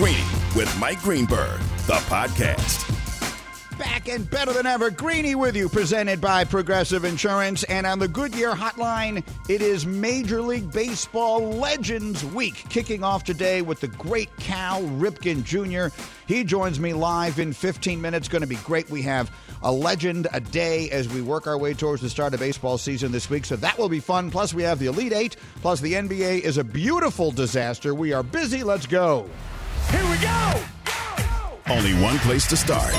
Greeny with Mike Greenberg, the podcast. Back and better than ever, Greeny with you, presented by Progressive Insurance. And on the Goodyear Hotline, it is Major League Baseball Legends Week, kicking off today with the great Cal Ripken Jr. He joins me live in 15 minutes. Going to be great. We have a legend a day as we work our way towards the start of baseball season this week, so that will be fun. Plus, we have the Elite Eight. Plus, the NBA is a beautiful disaster. We are busy. Let's go. Here we go! Only one place to start.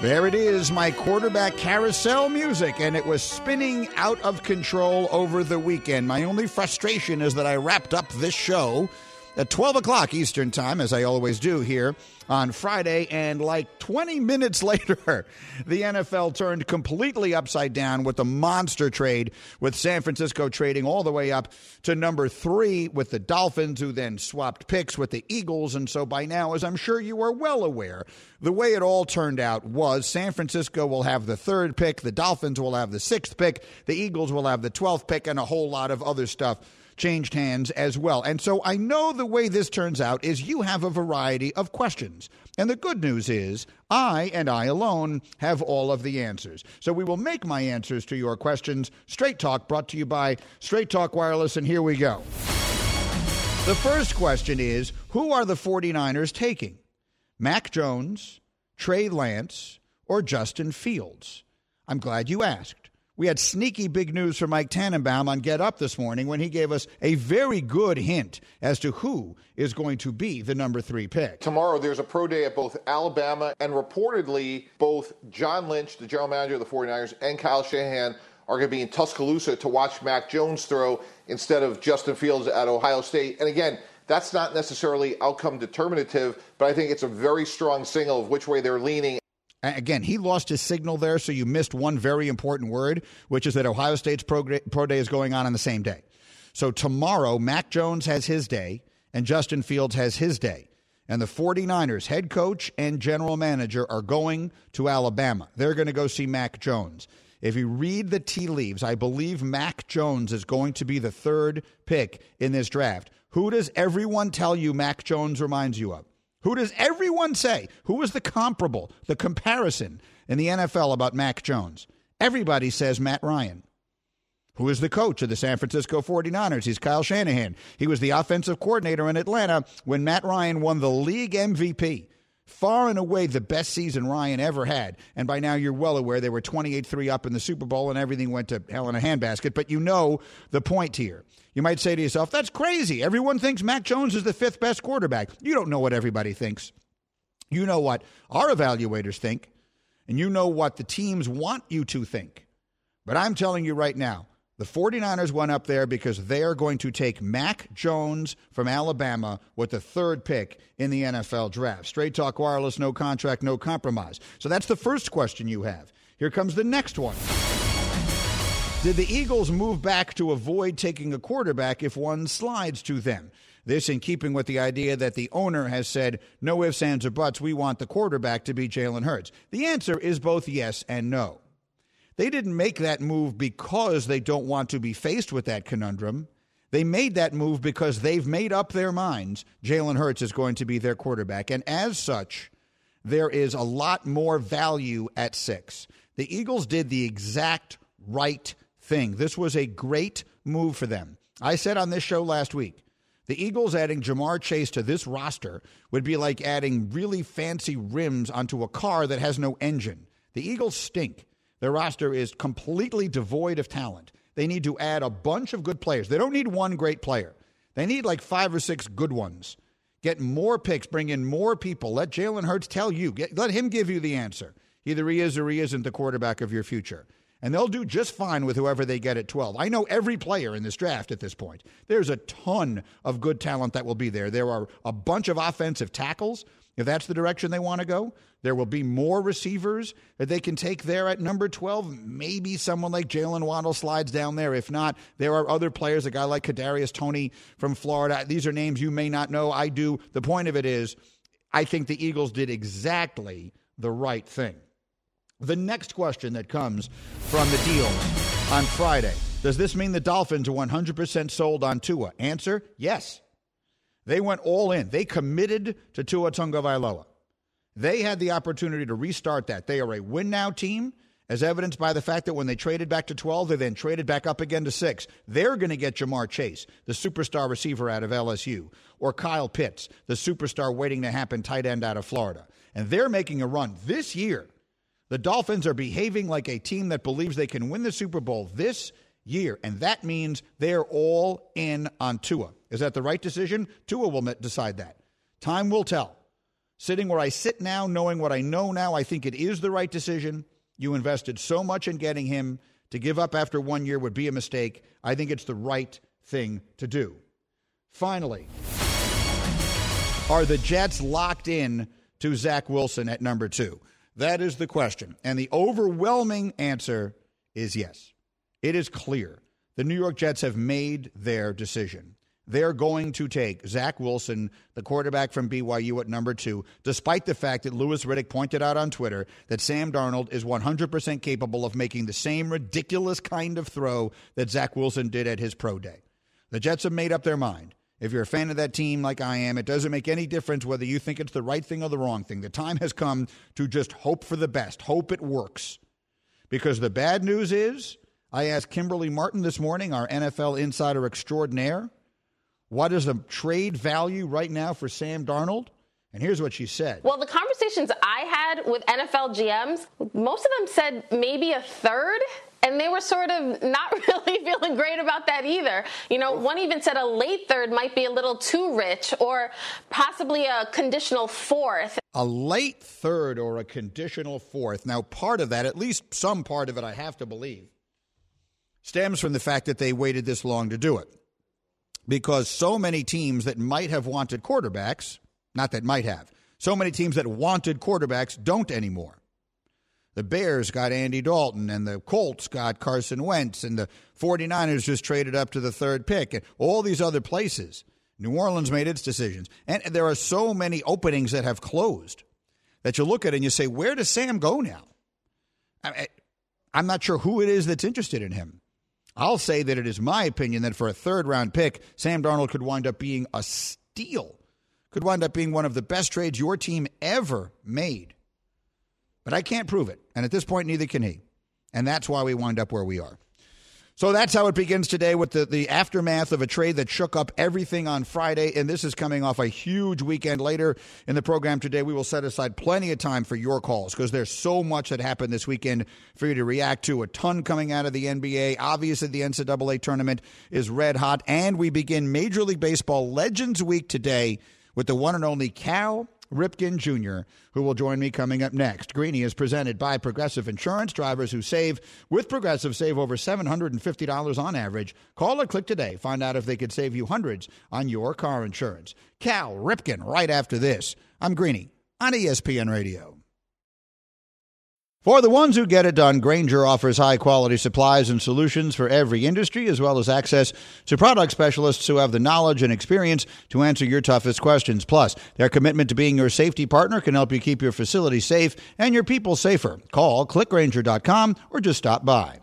There it is, my quarterback carousel music, and it was spinning out of control over the weekend. My only frustration is that I wrapped up this show at 12 o'clock Eastern Time, as I always do here on Friday. And like 20 minutes later, the NFL turned completely upside down with the monster trade, with San Francisco trading all the way up to number three with the Dolphins, who then swapped picks with the Eagles. And so by now, as I'm sure you are well aware, the way it all turned out was San Francisco will have the third pick, the Dolphins will have the sixth pick, the Eagles will have the 12th pick, and a whole lot of other stuff changed hands as well. And so I know the way this turns out is you have a variety of questions. And the good news is I and I alone have all of the answers. So we will make my answers to your questions. Straight Talk brought to you by Straight Talk Wireless. And here we go. The first question is Who are the 49ers taking? Mac Jones, Trey Lance, or Justin Fields? I'm glad you asked. We had sneaky big news from Mike Tannenbaum on Get Up this morning when he gave us a very good hint as to who is going to be the number three pick. Tomorrow, there's a pro day at both Alabama and reportedly both John Lynch, the general manager of the 49ers, and Kyle Shanahan are going to be in Tuscaloosa to watch Mac Jones throw instead of Justin Fields at Ohio State. And again, that's not necessarily outcome determinative, but I think it's a very strong signal of which way they're leaning Again, he lost his signal there, so you missed one very important word, which is that Ohio State's pro, pro day is going on on the same day. So tomorrow, Mac Jones has his day, and Justin Fields has his day. And the 49ers head coach and general manager are going to Alabama. They're going to go see Mac Jones. If you read the tea leaves, I believe Mac Jones is going to be the third pick in this draft. Who does everyone tell you Mac Jones reminds you of? Who does everyone say? Who is the comparable, the comparison in the NFL about Mac Jones? Everybody says Matt Ryan. Who is the coach of the San Francisco 49ers? He's Kyle Shanahan. He was the offensive coordinator in Atlanta when Matt Ryan won the league MVP. Far and away the best season Ryan ever had. And by now you're well aware they were 28 3 up in the Super Bowl and everything went to hell in a handbasket. But you know the point here. You might say to yourself, that's crazy. Everyone thinks Mac Jones is the fifth best quarterback. You don't know what everybody thinks. You know what our evaluators think, and you know what the teams want you to think. But I'm telling you right now, the 49ers went up there because they are going to take Mac Jones from Alabama with the third pick in the NFL draft. Straight talk wireless, no contract, no compromise. So that's the first question you have. Here comes the next one. Did the Eagles move back to avoid taking a quarterback if one slides to them? This in keeping with the idea that the owner has said, no ifs, ands, or buts, we want the quarterback to be Jalen Hurts. The answer is both yes and no. They didn't make that move because they don't want to be faced with that conundrum. They made that move because they've made up their minds Jalen Hurts is going to be their quarterback. And as such, there is a lot more value at six. The Eagles did the exact right thing. This was a great move for them. I said on this show last week the Eagles adding Ja'Marr Chase to this roster would be like adding really fancy rims onto a car that has no engine. The Eagles stink. Their roster is completely devoid of talent. They need to add a bunch of good players. They don't need one great player, they need like five or six good ones. Get more picks, bring in more people. Let Jalen Hurts tell you, Get, let him give you the answer. Either he is or he isn't the quarterback of your future and they'll do just fine with whoever they get at 12. I know every player in this draft at this point. There's a ton of good talent that will be there. There are a bunch of offensive tackles. If that's the direction they want to go, there will be more receivers that they can take there at number 12. Maybe someone like Jaylen Waddle slides down there. If not, there are other players, a guy like Kadarius Toney from Florida. These are names you may not know. I do. The point of it is, I think the Eagles did exactly the right thing. The next question that comes from the deal on Friday Does this mean the Dolphins are 100% sold on Tua? Answer yes. They went all in. They committed to Tua Tagovailoa. They had the opportunity to restart that. They are a win now team, as evidenced by the fact that when they traded back to 12, they then traded back up again to 6. They're going to get Ja'Marr Chase, the superstar receiver out of LSU, or Kyle Pitts, the superstar waiting to happen tight end out of Florida. And they're making a run this year. The Dolphins are behaving like a team that believes they can win the Super Bowl this year, and that means they're all in on Tua. Is that the right decision? Tua will decide that. Time will tell. Sitting where I sit now, knowing what I know now, I think it is the right decision. You invested so much in getting him. To give up after one year would be a mistake. I think it's the right thing to do. Finally, are the Jets locked in to Zach Wilson at number two? That is the question. And the overwhelming answer is yes. It is clear. The New York Jets have made their decision. They're going to take Zach Wilson, the quarterback from BYU, at number two, despite the fact that Louis Riddick pointed out on Twitter that Sam Darnold is 100% capable of making the same ridiculous kind of throw that Zach Wilson did at his pro day. The Jets have made up their mind. If you're a fan of that team like I am, it doesn't make any difference whether you think it's the right thing or the wrong thing. The time has come to just hope for the best, hope it works. Because the bad news is, I asked Kimberly Martin this morning, our NFL insider extraordinaire, what is the trade value right now for Sam Darnold? And here's what she said. Well, the conversations I had with NFL GMs, most of them said maybe a third. And they were sort of not really feeling great about that either. You know, one even said a late third might be a little too rich or possibly a conditional fourth. A late third or a conditional fourth. Now, part of that, at least some part of it, I have to believe, stems from the fact that they waited this long to do it because so many teams that might have wanted quarterbacks, not that might have, so many teams that wanted quarterbacks don't anymore. The Bears got Andy Dalton, and the Colts got Carson Wentz, and the 49ers just traded up to the third pick, and all these other places. New Orleans made its decisions. And there are so many openings that have closed that you look at and you say, where does Sam go now? I, am not sure who it is that's interested in him. I'll say that it is my opinion that for a third round pick, Sam Darnold could wind up being a steal, could wind up being one of the best trades your team ever made. But I can't prove it. And at this point, neither can he. And that's why we wind up where we are. So that's how it begins today with the, the aftermath of a trade that shook up everything on Friday. And this is coming off a huge weekend. Later in the program today, we will set aside plenty of time for your calls because there's so much that happened this weekend for you to react to. A ton coming out of the NBA. Obviously, the NCAA tournament is red hot. And we begin Major League Baseball Legends Week today with the one and only Cal Ripken Jr., who will join me coming up next. Greeny is presented by Progressive Insurance. Drivers who save with Progressive save over $750 on average. Call or click today. Find out if they could save you hundreds on your car insurance. Cal Ripken, right after this. I'm Greeny on ESPN Radio. For the ones who get it done, Grainger offers high quality supplies and solutions for every industry, as well as access to product specialists who have the knowledge and experience to answer your toughest questions. Plus, their commitment to being your safety partner can help you keep your facility safe and your people safer. Call clickgrainger.com or just stop by.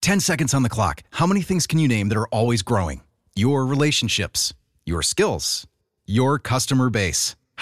10 seconds on the clock. How many things can you name that are always growing? Your relationships, your skills, your customer base.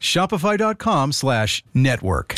Shopify.com slash network.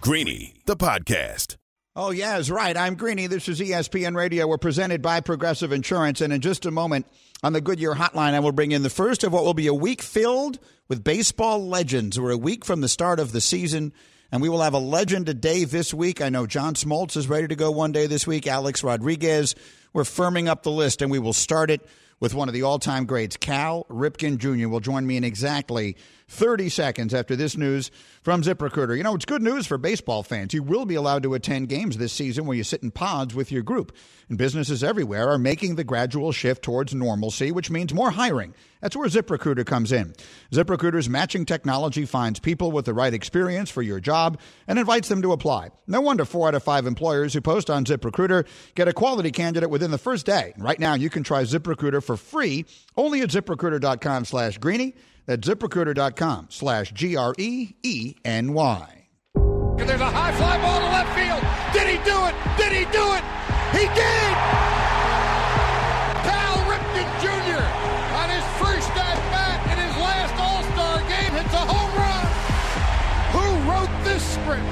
Greeny, the podcast. Oh, yeah, that's right. I'm Greeny. This is ESPN Radio. We're presented by Progressive Insurance. And in just a moment on the Goodyear Hotline, I will bring in the first of what will be a week filled with baseball legends. We're a week from the start of the season. And we will have a legend a day this week. I know John Smoltz is ready to go one day this week. Alex Rodriguez. We're firming up the list, and we will start it with one of the all time greats. Cal Ripken Jr. will join me in exactly 30 seconds after this news from ZipRecruiter. You know, it's good news for baseball fans. You will be allowed to attend games this season where you sit in pods with your group. And businesses everywhere are making the gradual shift towards normalcy, which means more hiring. That's where ZipRecruiter comes in. ZipRecruiter's matching technology finds people with the right experience for your job and invites them to apply. No wonder four out of five employers who post on ZipRecruiter get a quality candidate within the first day. Right now, you can try ZipRecruiter for free only at ziprecruiter.com slash greeny. That's ziprecruiter.com slash G R E E N Y. There's a high fly ball to left field. Did he do it? Did he do it? He did! Cal Ripken Jr. on his first at bat in his last All Star game hits a home run. Who wrote this script?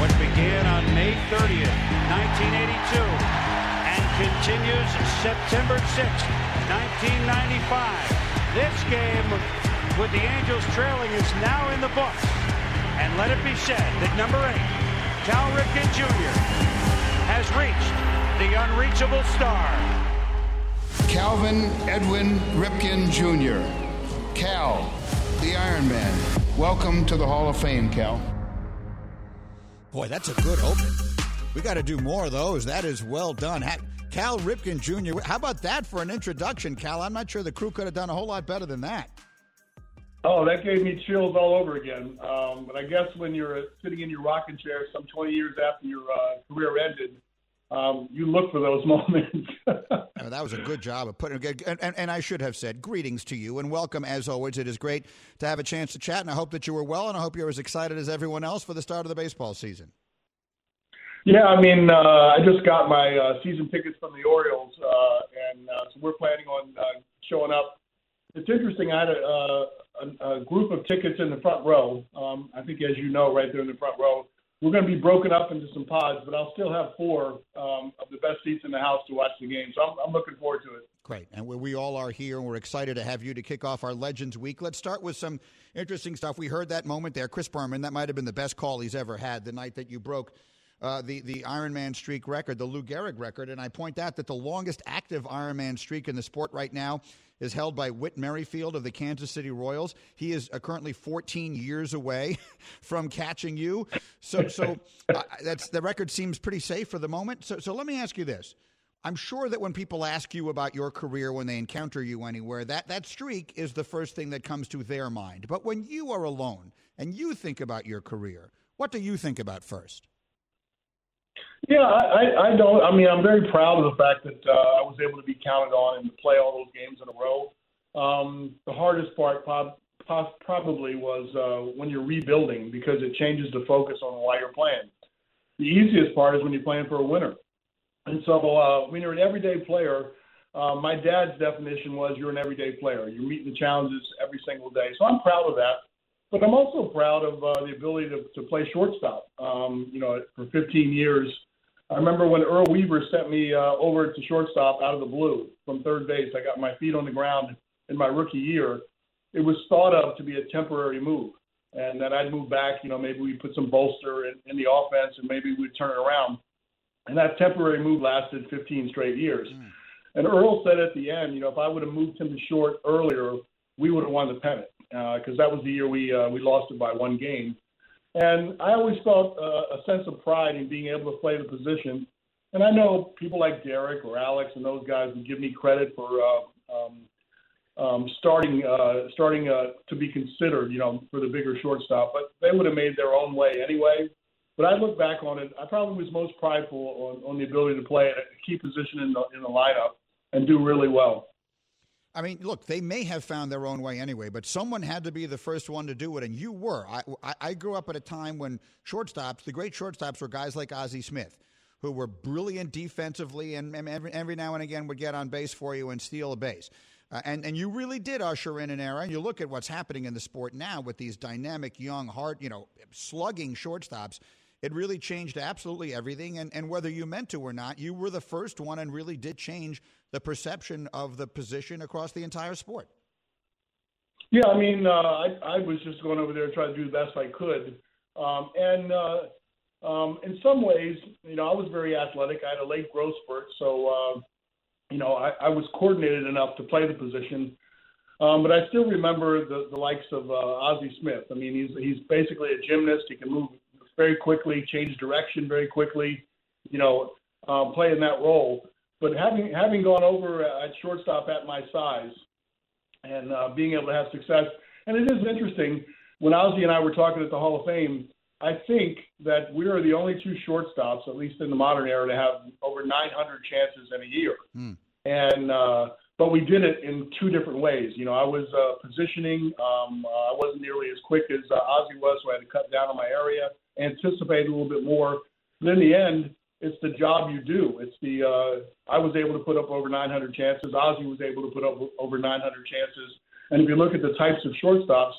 What began on May 30th, 1982, and continues September 6th, 1995. This game, with the Angels trailing, is now in the books. And let it be said that number eight, Cal Ripken Jr., has reached the unreachable star. Calvin Edwin Ripken Jr. Cal, the Iron Man. Welcome to the Hall of Fame, Cal. Boy, that's a good open. We got to do more of those. That is well done. Cal Ripken Jr. How about that for an introduction, Cal? I'm not sure the crew could have done a whole lot better than that. Oh, that gave me chills all over again. Um, but I guess when you're sitting in your rocking chair some 20 years after your uh, career ended, um, you look for those moments. Oh, that was a good job of putting it. And, and, and I should have said greetings to you and welcome as always. It is great to have a chance to chat, and I hope that you were well, and I hope you're as excited as everyone else for the start of the baseball season. Yeah, I mean, uh, I just got my uh, season tickets from the Orioles, uh, and uh, so we're planning on uh, showing up. It's interesting. I had a, uh, a, a group of tickets in the front row. Um, I think, as you know, right there in the front row. We're going to be broken up into some pods, but I'll still have four um, of the best seats in the house to watch the game. So I'm, I'm looking forward to it. Great. And we, we all are here, and we're excited to have you to kick off our Legends Week. Let's start with some interesting stuff. We heard that moment there. Chris Berman, that might have been the best call he's ever had the night that you broke uh, the, the Ironman streak record, the Lou Gehrig record. And I point out that the longest active Ironman streak in the sport right now is held by Whit Merrifield of the Kansas City Royals. He is uh, currently 14 years away from catching you. So, so uh, that's the record seems pretty safe for the moment. So, so let me ask you this. I'm sure that when people ask you about your career when they encounter you anywhere, that, that streak is the first thing that comes to their mind. But when you are alone and you think about your career, what do you think about first? Yeah, I, I don't. I mean, I'm very proud of the fact that uh, I was able to be counted on and to play all those games in a row. Um, the hardest part prob- probably was uh, when you're rebuilding because it changes the focus on why you're playing. The easiest part is when you're playing for a winner. And so uh, when you're an everyday player, uh, my dad's definition was you're an everyday player. You're meeting the challenges every single day. So I'm proud of that. But I'm also proud of uh, the ability to, to play shortstop. Um, you know, for 15 years, I remember when Earl Weaver sent me uh, over to shortstop out of the blue from third base. I got my feet on the ground in my rookie year. It was thought of to be a temporary move, and then I'd move back. You know, maybe we put some bolster in, in the offense, and maybe we'd turn it around. And that temporary move lasted 15 straight years. Mm. And Earl said at the end, you know, if I would have moved him to short earlier, we would have won the pennant because uh, that was the year we uh, we lost it by one game. And I always felt uh, a sense of pride in being able to play the position. And I know people like Derek or Alex and those guys would give me credit for um, um, starting uh, starting uh, to be considered, you know, for the bigger shortstop. But they would have made their own way anyway. But I look back on it, I probably was most prideful on, on the ability to play at a key position in the in the lineup and do really well. I mean, look, they may have found their own way anyway, but someone had to be the first one to do it, and you were. I, I grew up at a time when shortstops, the great shortstops, were guys like Ozzie Smith, who were brilliant defensively and, and every, every, now and again would get on base for you and steal a base. Uh, and, and you really did usher in an era. And you look at what's happening in the sport now with these dynamic, young, hard, you know, slugging shortstops it really changed absolutely everything. And, and whether you meant to or not, you were the first one and really did change the perception of the position across the entire sport. Yeah, I mean, uh, I, I was just going over there trying to do the best I could. Um, and uh, um, in some ways, you know, I was very athletic. I had a late growth spurt, so uh, you know, I, I was coordinated enough to play the position. Um, but I still remember the, the likes of uh, Ozzie Smith. I mean, he's he's basically a gymnast. He can move very quickly, change direction very quickly. You know, uh, play in that role. But having having gone over at shortstop at my size and uh, being able to have success, and it is interesting when Ozzie and I were talking at the Hall of Fame. I think that we are the only two shortstops, at least in the modern era, to have over 900 chances in a year. Mm. And uh, but we did it in two different ways. You know, I was uh, positioning. Um, uh, I wasn't nearly as quick as uh, Ozzie was, so I had to cut down on my area, anticipate a little bit more. But in the end, it's the job you do. It's the uh, I was able to put up over 900 chances. Ozzie was able to put up over 900 chances. And if you look at the types of shortstops,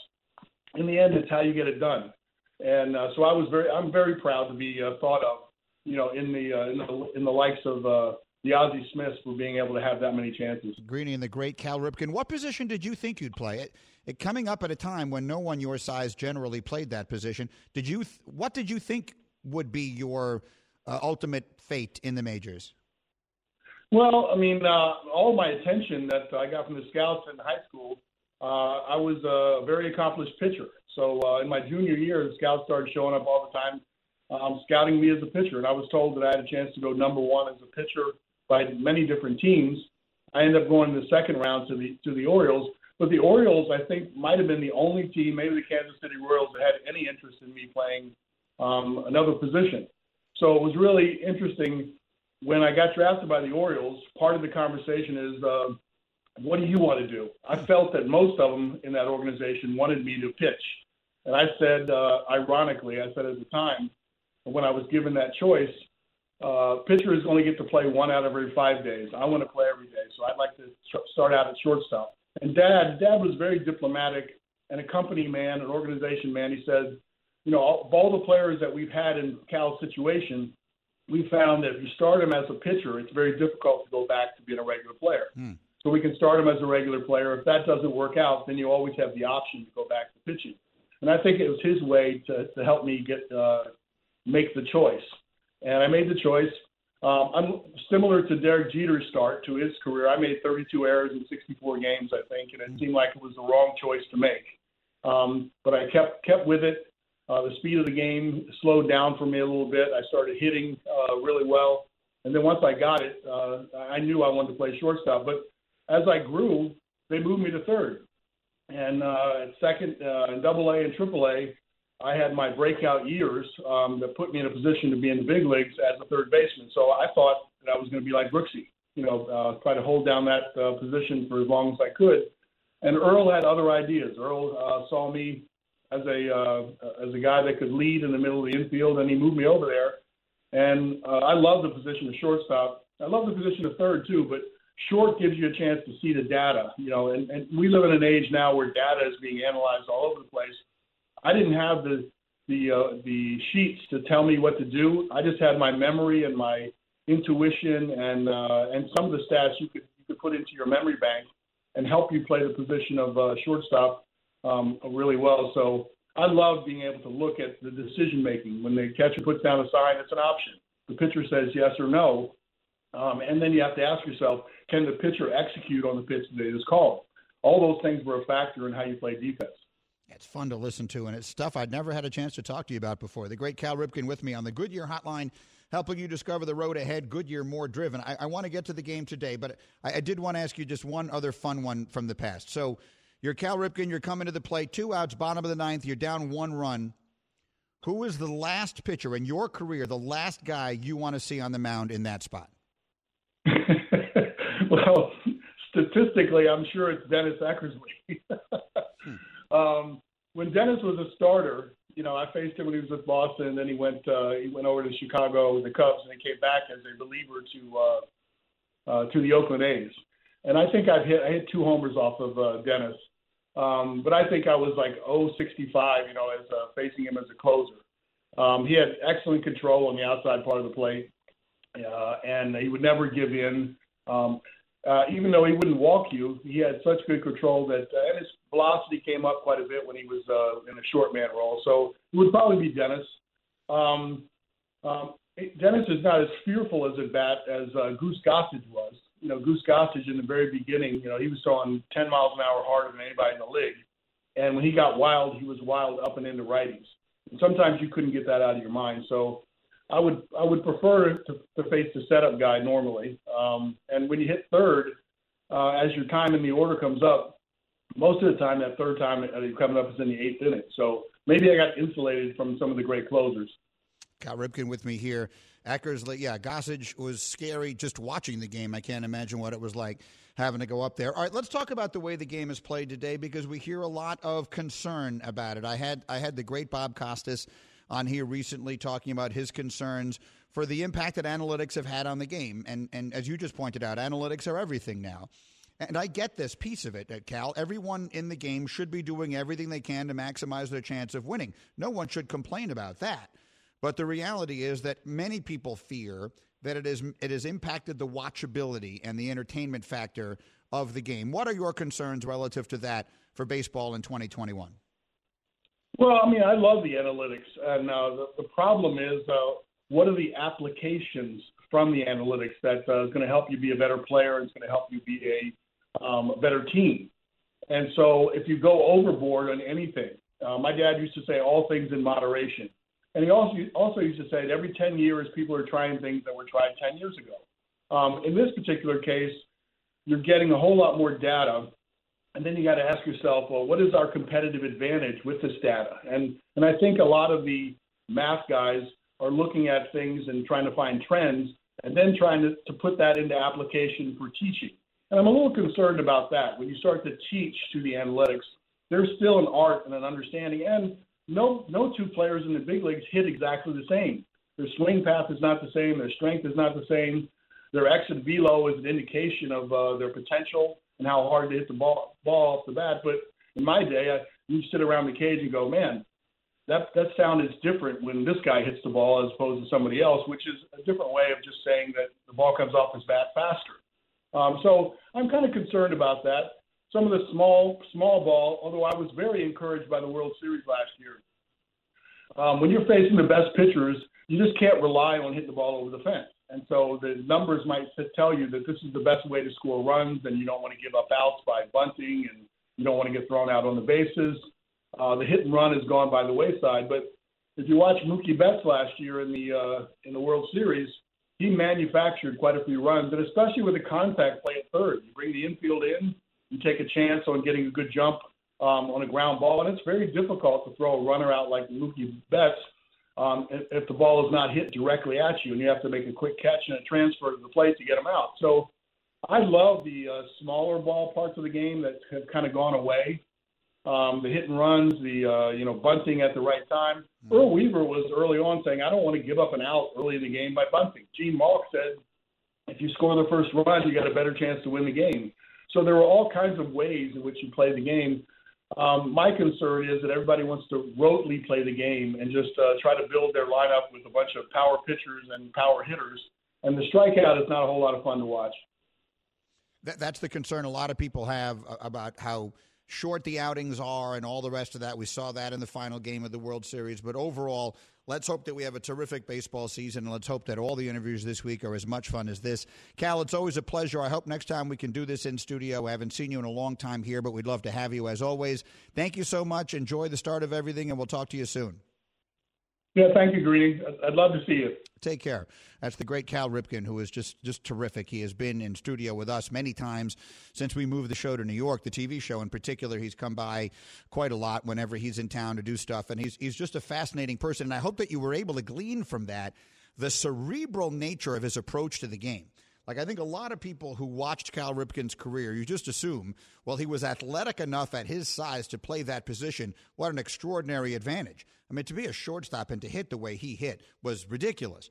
in the end, it's how you get it done. And uh, so I was very, I'm very proud to be uh, thought of, you know, in the uh, in the in the likes of uh, the Ozzie Smiths for being able to have that many chances. Greeny and the great Cal Ripken. What position did you think you'd play? It, it coming up at a time when no one your size generally played that position. Did you? Th- what did you think would be your uh, ultimate fate in the majors? Well, I mean, uh, all my attention that I got from the scouts in high school, uh, I was a very accomplished pitcher. So uh, in my junior year, the scouts started showing up all the time, um, scouting me as a pitcher, and I was told that I had a chance to go number one as a pitcher by many different teams. I ended up going in the second round to the to the Orioles, but the Orioles, I think, might have been the only team, maybe the Kansas City Royals, that had any interest in me playing um, another position. So it was really interesting when I got drafted by the Orioles. Part of the conversation is, uh, what do you want to do? I felt that most of them in that organization wanted me to pitch, and I said, uh, ironically, I said at the time when I was given that choice, uh, pitchers only get to play one out of every five days. I want to play every day, so I'd like to start out at shortstop. And Dad, Dad was very diplomatic and a company man, an organization man. He said, you know, of all the players that we've had in Cal's situation, we found that if you start him as a pitcher, it's very difficult to go back to being a regular player. Hmm. So we can start him as a regular player. If that doesn't work out, then you always have the option to go back to pitching. And I think it was his way to, to help me get uh, make the choice. And I made the choice. Um, I'm similar to Derek Jeter's start to his career. I made 32 errors in 64 games, I think, and it seemed like it was the wrong choice to make. Um, but I kept kept with it. Uh, the speed of the game slowed down for me a little bit. I started hitting uh, really well, and then once I got it, uh, I knew I wanted to play shortstop. But as I grew, they moved me to third, and uh, second, uh, in Double A and Triple A, I had my breakout years um, that put me in a position to be in the big leagues as a third baseman. So I thought that I was going to be like Brooksy, you know, uh, try to hold down that uh, position for as long as I could. And Earl had other ideas. Earl uh, saw me as a uh, as a guy that could lead in the middle of the infield, and he moved me over there. And uh, I love the position of shortstop. I love the position of third too, but short gives you a chance to see the data. You know, and, and we live in an age now where data is being analyzed all over the place. I didn't have the the uh, the sheets to tell me what to do. I just had my memory and my intuition and uh, and some of the stats you could you could put into your memory bank and help you play the position of uh, shortstop um, really well. So I love being able to look at the decision making when the catcher puts down a sign. It's an option. The pitcher says yes or no, um, and then you have to ask yourself, can the pitcher execute on the pitch that is called? All those things were a factor in how you play defense. It's fun to listen to, and it's stuff I'd never had a chance to talk to you about before. The great Cal Ripken with me on the Goodyear Hotline, helping you discover the road ahead. Goodyear more driven. I, I want to get to the game today, but I, I did want to ask you just one other fun one from the past. So you're Cal Ripken. You're coming to the plate, two outs, bottom of the ninth. You're down one run. Who is the last pitcher in your career, the last guy you want to see on the mound in that spot? well, statistically, I'm sure it's Dennis Eckersley. um, when Dennis was a starter, you know, I faced him when he was with Boston, and then he went uh, he went over to Chicago with the Cubs, and he came back as a reliever to uh, uh, to the Oakland A's. And I think I've hit I hit two homers off of uh, Dennis, um, but I think I was like 065, you know, as uh, facing him as a closer. Um, he had excellent control on the outside part of the plate, uh, and he would never give in. Um, uh, even though he wouldn't walk you, he had such good control that uh, and his velocity came up quite a bit when he was uh, in a short man role. So it would probably be Dennis. Um, um, Dennis is not as fearful as a bat as uh, Goose Gossage was. you know, Goose Gossage in the very beginning, you know, he was throwing 10 miles an hour harder than anybody in the league. And when he got wild, he was wild up and into righties. And sometimes you couldn't get that out of your mind. So I would I would prefer to, to face the setup guy normally. Um, and when you hit third, uh, as your time in the order comes up, most of the time that third time uh, you're coming up is in the eighth inning. So maybe I got insulated from some of the great closers. Cal Ripken with me here. Eckersley, yeah, Gossage was scary just watching the game. I can't imagine what it was like having to go up there. All right, let's talk about the way the game is played today because we hear a lot of concern about it. I had I had the great Bob Costas on here recently talking about his concerns for the impact that analytics have had on the game. And and as you just pointed out, analytics are everything now. And I get this piece of it, uh, Cal. Everyone in the game should be doing everything they can to maximize their chance of winning. No one should complain about that. But the reality is that many people fear that it is it has impacted the watchability and the entertainment factor of the game. What are your concerns relative to that for baseball in 2021? Well, I mean, I love the analytics, and uh, the, the problem is, uh, what are the applications from the analytics that uh, is going to help you be a better player? It's going to help you be a, um, a better team. And so, if you go overboard on anything, uh, my dad used to say, "All things in moderation." And he also also used to say that every 10 years people are trying things that were tried 10 years ago. Um, in this particular case, you're getting a whole lot more data, and then you got to ask yourself, well, what is our competitive advantage with this data? And and I think a lot of the math guys are looking at things and trying to find trends, and then trying to, to put that into application for teaching. And I'm a little concerned about that. When you start to teach to the analytics, there's still an art and an understanding, and no no two players in the big leagues hit exactly the same. Their swing path is not the same. Their strength is not the same. Their exit velo is an indication of uh, their potential and how hard to hit the ball ball off the bat. But in my day, I, you sit around the cage and go, man, that that sound is different when this guy hits the ball as opposed to somebody else, which is a different way of just saying that the ball comes off his bat faster. Um, so I'm kind of concerned about that some of the small small ball, although I was very encouraged by the World Series last year. Um, when you're facing the best pitchers, you just can't rely on hitting the ball over the fence. And so the numbers might tell you that this is the best way to score runs, and you don't want to give up outs by bunting, and you don't want to get thrown out on the bases. Uh, the hit and run has gone by the wayside. But if you watch Mookie Betts last year in the uh, in the World Series, he manufactured quite a few runs, and especially with the contact play at third. You bring the infield in, you take a chance on getting a good jump um, on a ground ball, and it's very difficult to throw a runner out like Mookie Betts um, if, if the ball is not hit directly at you, and you have to make a quick catch and a transfer to the plate to get them out. So I love the uh, smaller ball parts of the game that have kind of gone away. Um, the hit and runs, the uh, you know bunting at the right time. Mm-hmm. Earl Weaver was early on saying, "I don't want to give up an out early in the game by bunting." Gene Mauch said, "If you score the first run, you got a better chance to win the game." So there are all kinds of ways in which you play the game. Um, my concern is that everybody wants to rotely play the game and just uh, try to build their lineup with a bunch of power pitchers and power hitters. And the strikeout is not a whole lot of fun to watch. That, that's the concern a lot of people have about how short the outings are and all the rest of that. We saw that in the final game of the World Series. But overall, let's hope that we have a terrific baseball season, and let's hope that all the interviews this week are as much fun as this. Cal, it's always a pleasure. I hope next time we can do this in studio. I haven't seen you in a long time here, but we'd love to have you as always. Thank you so much. Enjoy the start of everything, and we'll talk to you soon. Yeah, thank you, Greeny. I'd love to see you. Take care. That's the great Cal Ripken, who is just just terrific. He has been in studio with us many times since we moved the show to New York, the TV show in particular. He's come by quite a lot whenever he's in town to do stuff, and he's he's just a fascinating person. And I hope that you were able to glean from that the cerebral nature of his approach to the game. Like, I think a lot of people who watched Cal Ripken's career, you just assume, well, he was athletic enough at his size to play that position. What an extraordinary advantage. I mean, to be a shortstop and to hit the way he hit was ridiculous.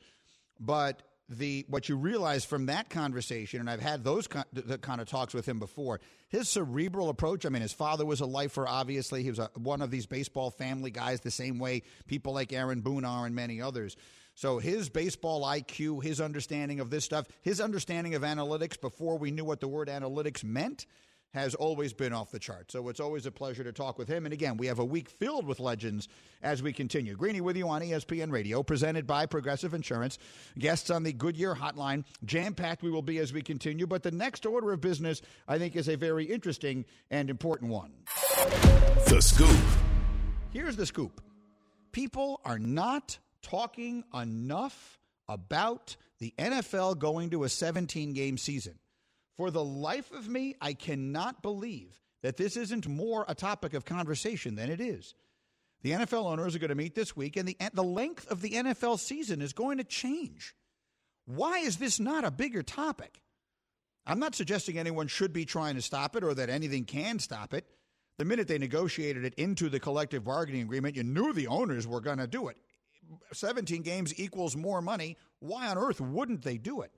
But the what you realize from that conversation, and I've had those kind, the kind of talks with him before. His cerebral approach. I mean, his father was a lifer. Obviously, he was a, one of these baseball family guys, the same way people like Aaron Boone are, and many others. So his baseball IQ, his understanding of this stuff, his understanding of analytics before we knew what the word analytics meant has always been off the chart. So it's always a pleasure to talk with him. And again, we have a week filled with legends as we continue. Greeny with you on ESPN Radio, presented by Progressive Insurance. Guests on the Goodyear Hotline. Jam packed we will be as we continue. But the next order of business, I think, is a very interesting and important one. The Scoop. Here's the scoop people are not talking enough about the NFL going to a 17 game season. For the life of me, I cannot believe that this isn't more a topic of conversation than it is. The NFL owners are going to meet this week, and the, the length of the NFL season is going to change. Why is this not a bigger topic? I'm not suggesting anyone should be trying to stop it or that anything can stop it. The minute they negotiated it into the collective bargaining agreement, you knew the owners were going to do it. 17 games equals more money. Why on earth wouldn't they do it?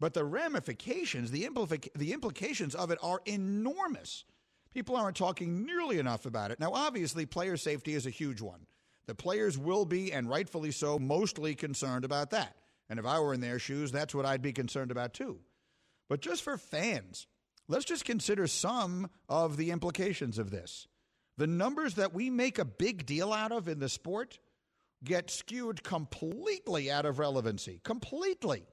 But the ramifications, the, implica- the implications of it are enormous. People aren't talking nearly enough about it. Now, obviously, player safety is a huge one. The players will be, and rightfully so, mostly concerned about that. And if I were in their shoes, that's what I'd be concerned about too. But just for fans, let's just consider some of the implications of this. The numbers that we make a big deal out of in the sport get skewed completely out of relevancy. Completely.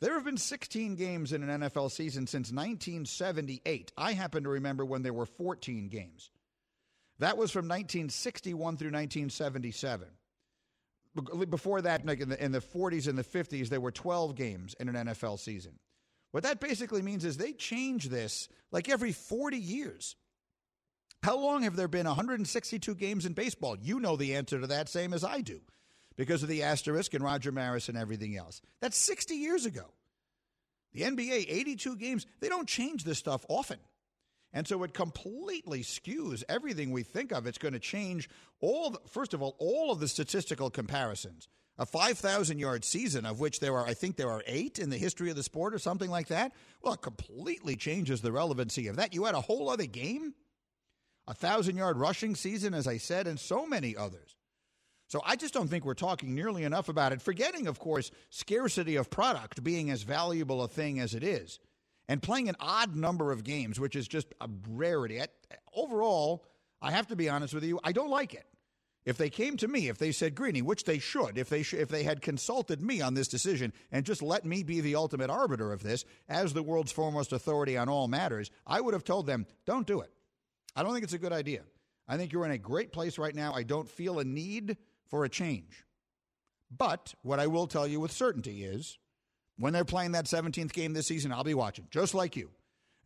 There have been 16 games in an NFL season since 1978. I happen to remember when there were 14 games. That was from 1961 through 1977. Before that, like in the, in the 40s and the 50s, there were 12 games in an NFL season. What that basically means is they change this like every 40 years. How long have there been 162 games in baseball? You know the answer to that, same as I do because of the asterisk and Roger Maris and everything else. That's 60 years ago. The NBA, 82 games, they don't change this stuff often. And so it completely skews everything we think of. It's going to change all, the, first of all, all of the statistical comparisons. A 5,000 yard season, of which there are, I think there are eight in the history of the sport or something like that. Well, it completely changes the relevancy of that. You had a whole other game, a thousand yard rushing season, as I said, and so many others. So I just don't think we're talking nearly enough about it, forgetting, of course, scarcity of product being as valuable a thing as it is. And playing an odd number of games, which is just a rarity. Overall, I have to be honest with you, I don't like it. If they came to me, if they said Greeny, which they should, if they sh- if they had consulted me on this decision and just let me be the ultimate arbiter of this as the world's foremost authority on all matters, I would have told them, don't do it. I don't think it's a good idea. I think you're in a great place right now. I don't feel a need for a change. But what I will tell you with certainty is when they're playing that 17th game this season, I'll be watching, just like you.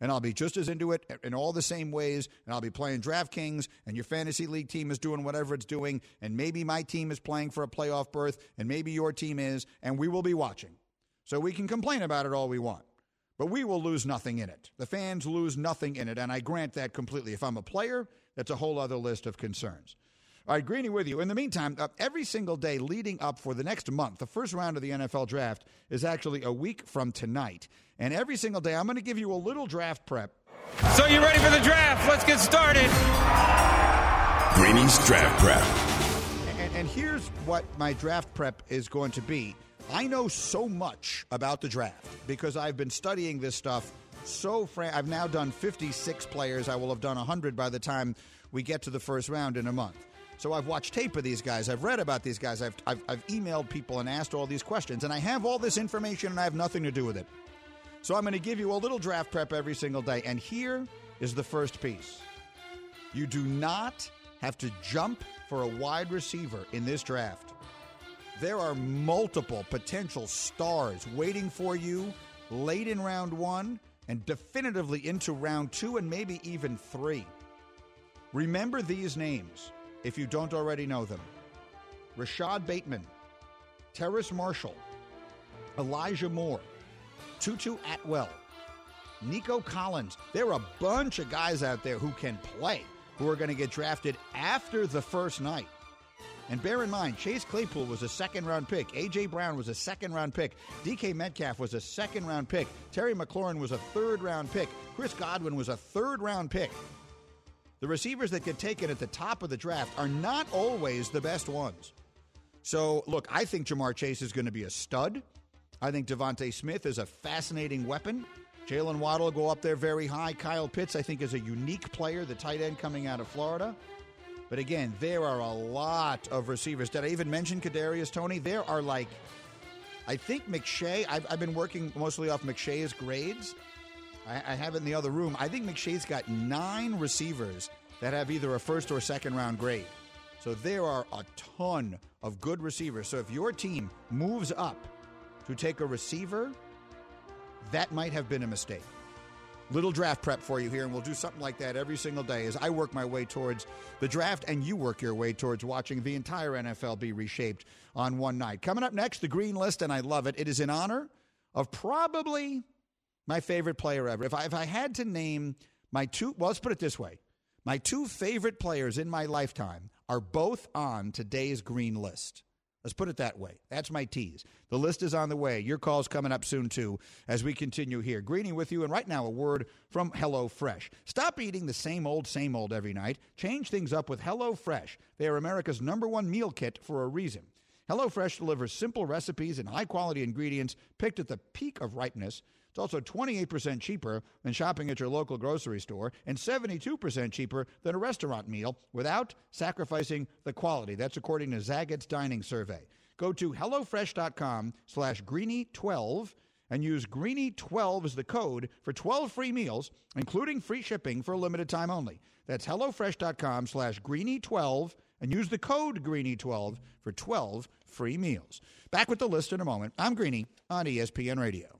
And I'll be just as into it in all the same ways. And I'll be playing DraftKings, and your fantasy league team is doing whatever it's doing. And maybe my team is playing for a playoff berth, and maybe your team is, and we will be watching. So we can complain about it all we want. But we will lose nothing in it. The fans lose nothing in it, and I grant that completely. If I'm a player, that's a whole other list of concerns. All right, Greeny with you. In the meantime, uh, every single day leading up for the next month, the first round of the NFL draft is actually a week from tonight. And every single day, I'm going to give you a little draft prep. So, you ready for the draft? Let's get started. Greeny's draft prep. And, and here's what my draft prep is going to be. I know so much about the draft because I've been studying this stuff so I've now done 56 players. I will have done 100 by the time we get to the first round in a month. So I've watched tape of these guys. I've read about these guys. I've, I've, I've, emailed people and asked all these questions. And I have all this information and I have nothing to do with it. So I'm going to give you a little draft prep every single day. And here is the first piece you do not have to jump for a wide receiver in this draft. There are multiple potential stars waiting for you late in round one and definitively into round two and maybe even three. Remember these names if you don't already know them Rashod Bateman, Terrace Marshall, Elijah Moore, Tutu Atwell, Nico Collins. There are a bunch of guys out there who can play who are going to get drafted after the first night. And bear in mind, Chase Claypool was a second round pick. A.J. Brown was a second round pick. DK Metcalf was a second round pick. Terry McLaurin was a third round pick. Chris Godwin was a third round pick. The receivers that get taken at the top of the draft are not always the best ones. So, look, I think Ja'Marr Chase is going to be a stud. I think DeVonta Smith is a fascinating weapon. Jaylen Waddle will go up there very high. Kyle Pitts, I think, is a unique player, the tight end coming out of Florida. But again, there are a lot of receivers. Did I even mention Kadarius Toney? There are like, I think McShay. I've, I've been working mostly off McShay's grades. I, I have it in the other room. I think McShay's got nine receivers that have either a first or second round grade. So there are a ton of good receivers. So if your team moves up to take a receiver, that might have been a mistake. Little draft prep for you here, and we'll do something like that every single day as I work my way towards the draft and you work your way towards watching the entire NFL be reshaped on one night. Coming up next, the green list, and I love it. It is in honor of probably my favorite player ever. If I, if I had to name my two, well, let's put it this way my two favorite players in my lifetime are both on today's green list. Let's put it that way. That's my tease. The list is on the way. Your call's coming up soon, too, as we continue here. Greeny with you, and right now, a word from HelloFresh. Stop eating the same old, same old every night. Change things up with HelloFresh. They are America's number one meal kit for a reason. HelloFresh delivers simple recipes and high quality ingredients picked at the peak of ripeness it's also 28% cheaper than shopping at your local grocery store and 72% cheaper than a restaurant meal without sacrificing the quality. That's according to Zagat's Dining Survey. Go to HelloFresh.com slash Greeny12 and use Greeny12 as the code for 12 free meals, including free shipping for a limited time only. That's HelloFresh.com slash Greeny12 and use the code Greeny12 for 12 free meals. Back with the list in a moment. I'm Greeny on ESPN Radio.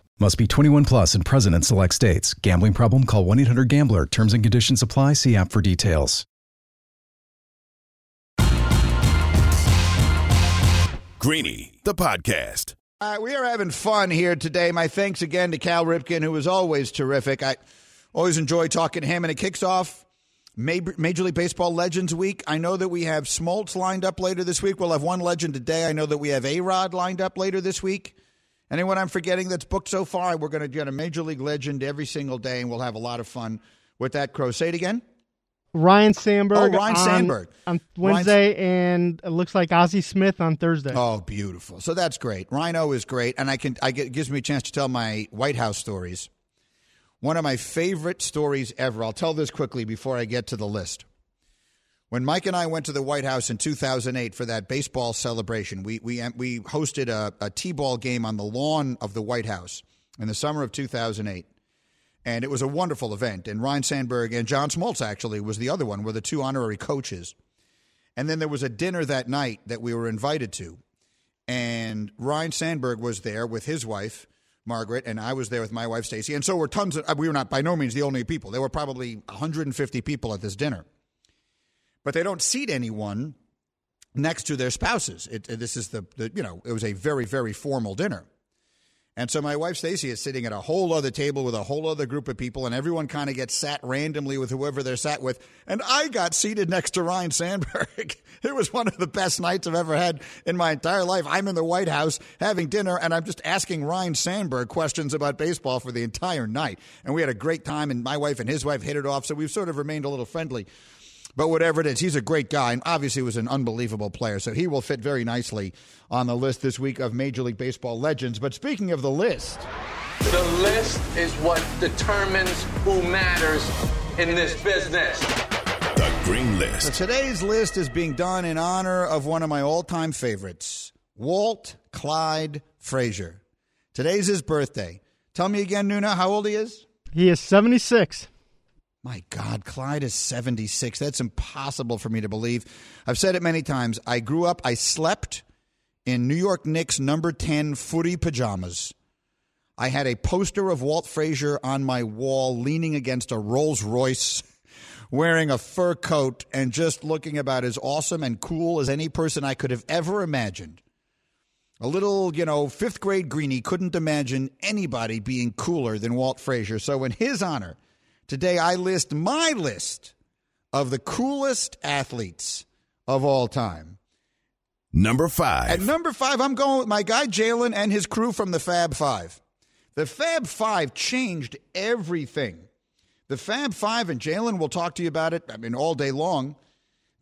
Must be 21 plus and present in select states. Gambling problem? Call 1 800 GAMBLER. Terms and conditions apply. See app for details. Greeny, the podcast. Uh, we are having fun here today. My thanks again to Cal Ripken, who is always terrific. I always enjoy talking to him, and it kicks off Major League Baseball Legends Week. I know that we have Smoltz lined up later this week. We'll have one legend today. I know that we have A Rod lined up later this week. Anyone I'm forgetting that's booked so far? We're going to get a major league legend every single day, and we'll have a lot of fun with that. Crow, say it again. Ryne Sandberg. Oh, Ryne on, Sandberg on Wednesday, and it looks like Ozzie Smith on Thursday. Oh, beautiful! So that's great. Ryno is great, and I can. I get gives me a chance to tell my White House stories. One of my favorite stories ever. I'll tell this quickly before I get to the list. When Mike and I went to the White House in 2008 for that baseball celebration, we, we, we hosted a, a T-ball game on the lawn of the White House in the summer of 2008. And it was a wonderful event. And Ryne Sandberg and John Smoltz, actually, was the other one, were the two honorary coaches. And then there was a dinner that night that we were invited to. And Ryne Sandberg was there with his wife, Margaret, and I was there with my wife, Stacy. And so were tons of, uh, we were not by no means the only people. There were probably 150 people at this dinner but they don't seat anyone next to their spouses. It, this is the, the, you know, it was a very, very formal dinner. And so my wife Stacy is sitting at a whole other table with a whole other group of people, and everyone kind of gets sat randomly with whoever they're sat with. And I got seated next to Ryne Sandberg. it was one of the best nights I've ever had in my entire life. I'm in the White House having dinner, and I'm just asking Ryne Sandberg questions about baseball for the entire night. And we had a great time, and my wife and his wife hit it off, so we've sort of remained a little friendly. But whatever it is, he's a great guy and obviously was an unbelievable player. So he will fit very nicely on the list this week of Major League Baseball legends. But speaking of the list, the list is what determines who matters in this business. The Green List. So today's list is being done in honor of one of my all time favorites, Walt Clyde Frazier. Today's his birthday. Tell me again, Nuna, how old he is? He is 76. My God, Clyde is 76. That's impossible for me to believe. I've said it many times. I grew up, I slept in New York Knicks number 10 footy pajamas. I had a poster of Walt Frazier on my wall leaning against a Rolls Royce, wearing a fur coat, and just looking about as awesome and cool as any person I could have ever imagined. A little, you know, fifth grade Greeny couldn't imagine anybody being cooler than Walt Frazier. So, in his honor, today I list my list of the coolest athletes of all time. Number five. At number five, I'm going with my guy Jalen and his crew from the Fab Five. The Fab Five changed everything. The Fab Five, and Jalen will talk to you about it, I mean, all day long.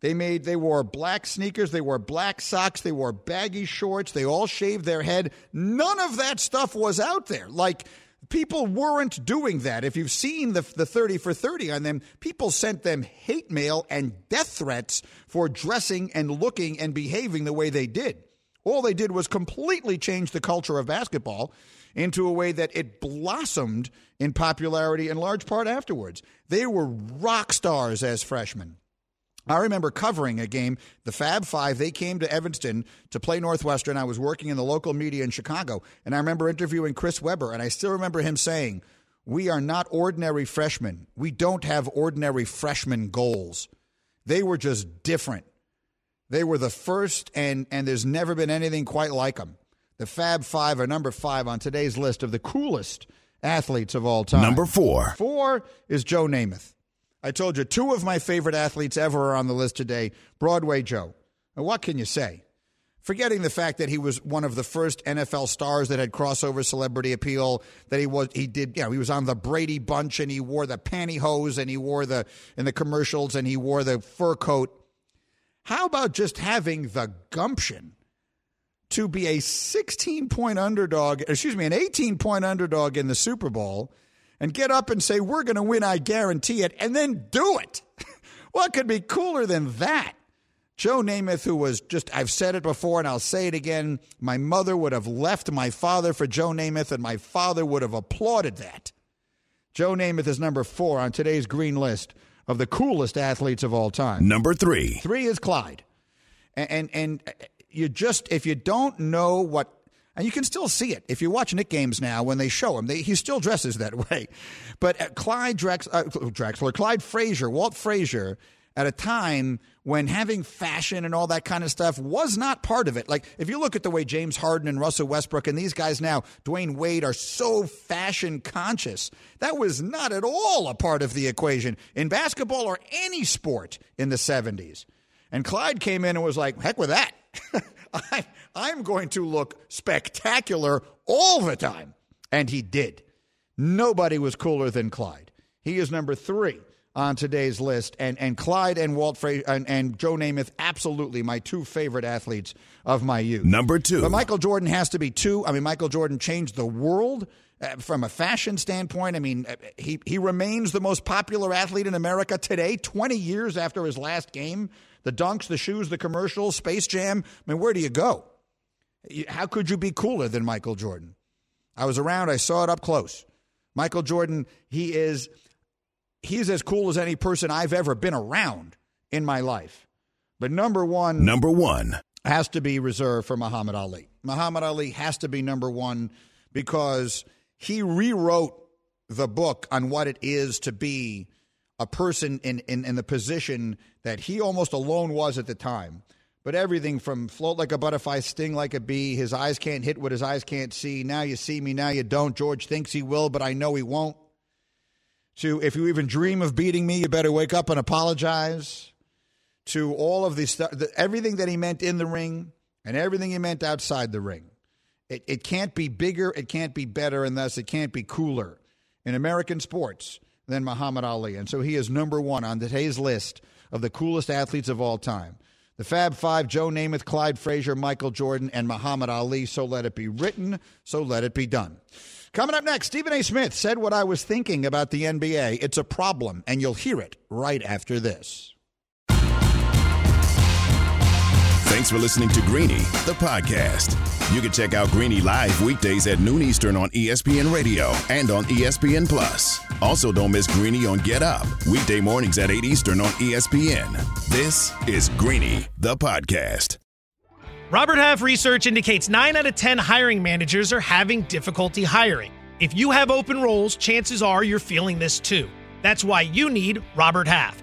They made they wore black sneakers, they wore black socks, they wore baggy shorts, they all shaved their head. None of that stuff was out there. Like people weren't doing that. If you've seen the the 30 for 30 on them, people sent them hate mail and death threats for dressing and looking and behaving the way they did. All they did was completely change the culture of basketball into a way that it blossomed in popularity in large part afterwards. They were rock stars as freshmen. I remember covering a game, the Fab Five. They came to Evanston to play Northwestern. I was working in the local media in Chicago, and I remember interviewing Chris Webber, and I still remember him saying, We are not ordinary freshmen. We don't have ordinary freshman goals. They were just different. They were the first, and, and there's never been anything quite like them. The Fab Five are number five on today's list of the coolest athletes of all time. Number four. Four is Joe Namath. I told you two of my favorite athletes ever are on the list today Broadway Joe. And what can you say? Forgetting the fact that he was one of the first NFL stars that had crossover celebrity appeal, that he was he did you know, he was on the Brady Bunch and he wore the pantyhose and he wore the in the commercials and he wore the fur coat. How about just having the gumption to be a 16 point underdog, excuse me, an 18 point underdog in the Super Bowl? And get up and say, We're going to win, I guarantee it, and then do it. what could be cooler than that? Joe Namath, who was just, I've said it before and I'll say it again, my mother would have left my father for Joe Namath, and my father would have applauded that. Joe Namath is number four on today's green list of the coolest athletes of all time. Number three. Three is Clyde. And, and, and you just, if you don't know what and you can still see it if you watch Knick games now when they show him. They, he still dresses that way. But uh, Clyde Drex, uh, Drexler, Clyde Frazier, Walt Frazier, at a time when having fashion and all that kind of stuff was not part of it. Like if you look at the way James Harden and Russell Westbrook and these guys now, Dwyane Wade, are so fashion conscious, that was not at all a part of the equation in basketball or any sport in the 70s. And Clyde came in and was like, heck with that. I, I'm going to look spectacular all the time. And he did. Nobody was cooler than Clyde. He is number three on today's list. And, and Clyde and Walt Frazier and, and Joe Namath, absolutely my two favorite athletes of my youth. Number two. But Michael Jordan has to be two. I mean, Michael Jordan changed the world. Uh, from a fashion standpoint, I mean, uh, he, he remains the most popular athlete in America today, 20 years after his last game. The dunks, the shoes, the commercials, Space Jam. I mean, where do you go? How could you be cooler than Michael Jordan? I was around, I saw it up close. Michael Jordan, he is he's as cool as any person I've ever been around in my life. But number 1 Number 1 has to be reserved for Muhammad Ali. Muhammad Ali has to be number 1 because he rewrote the book on what it is to be a person in, in, in the position that he almost alone was at the time. But everything from float like a butterfly, sting like a bee, his eyes can't hit what his eyes can't see. Now you see me, now you don't. George thinks he will, but I know he won't. To if you even dream of beating me, you better wake up and apologize. To all of these stuff, everything that he meant in the ring and everything he meant outside the ring. It, it can't be bigger, it can't be better, and thus it can't be cooler in American sports than Muhammad Ali. And so he is number one on today's list of the coolest athletes of all time. The Fab Five Joe Namath, Clyde Frazier, Michael Jordan, and Muhammad Ali. So let it be written, so let it be done. Coming up next, Stephen A. Smith said what I was thinking about the NBA. It's a problem, and you'll hear it right after this. Thanks for listening to Greeny, the podcast. You can check out Greeny live weekdays at noon Eastern on ESPN Radio and on ESPN Plus. Also, don't miss Greeny on Get Up, weekday mornings at 8 Eastern on ESPN. This is Greeny, the podcast. Robert Half research indicates 9 out of 10 hiring managers are having difficulty hiring. If you have open roles, chances are you're feeling this too. That's why you need Robert Half.